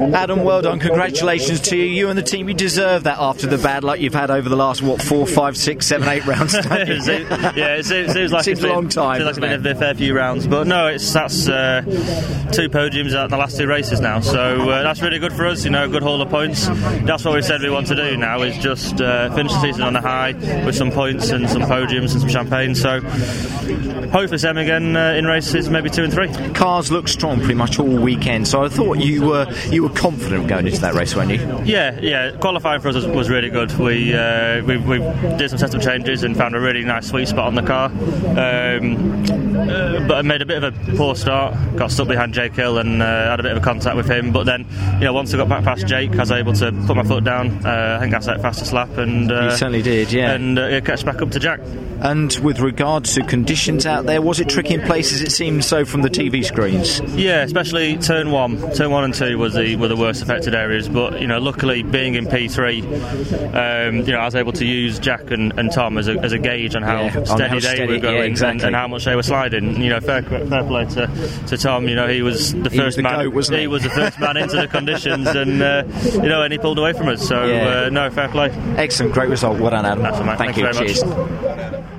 Adam, well done. Congratulations to you. You and the team, you deserve that after the bad luck you've had over the last, what, four, five, six, seven, eight rounds. yeah, it seems, seems like it's been, a long time. Seems like it's been a, fair few rounds, but no, it's that's uh, two podiums out in the last two races now, so uh, that's really good for us. You know, a good haul of points. That's what we said we want to do now is just uh, finish the season on a high with some points and some podiums and some champagne. So hopefully, same again uh, in races, maybe two and three. Cars look strong pretty much all weekend, so I thought you were you were confident going into that race, weren't you? Yeah, yeah. Qualifying for us was, was really good. We, uh, we we did some setup changes and found a really nice sweet spot on the car. Um, uh, but I made a bit of a poor start. Got stuck behind Jake Hill and uh, had a bit of a contact with him. But then, you know, once I got back past Jake, I was able to put my foot down. Uh, I think that's that fastest lap, and You certainly did, yeah. and uh, catch back up to Jack. And with regard to conditions out there, was it tricky in places? It seemed so from the TV screens. Yeah, especially turn one, turn one and two was the were the worst affected areas. But you know, luckily being in P three, um, you know, I was able to use Jack and, and Tom as a, as a gauge on how Yeah, on steady how they steady- were yeah, going exactly. and, and how much they were sliding. You know, fair, fair play to, to Tom. You know, he was the He first the man. goat, wasn't he? was the first man into the conditions, and uh, you know, and he pulled away from us. So Yeah. uh, no, fair play. Excellent, great result. Well done, Adam. That's. Thank Thanks you. very much. Cheers.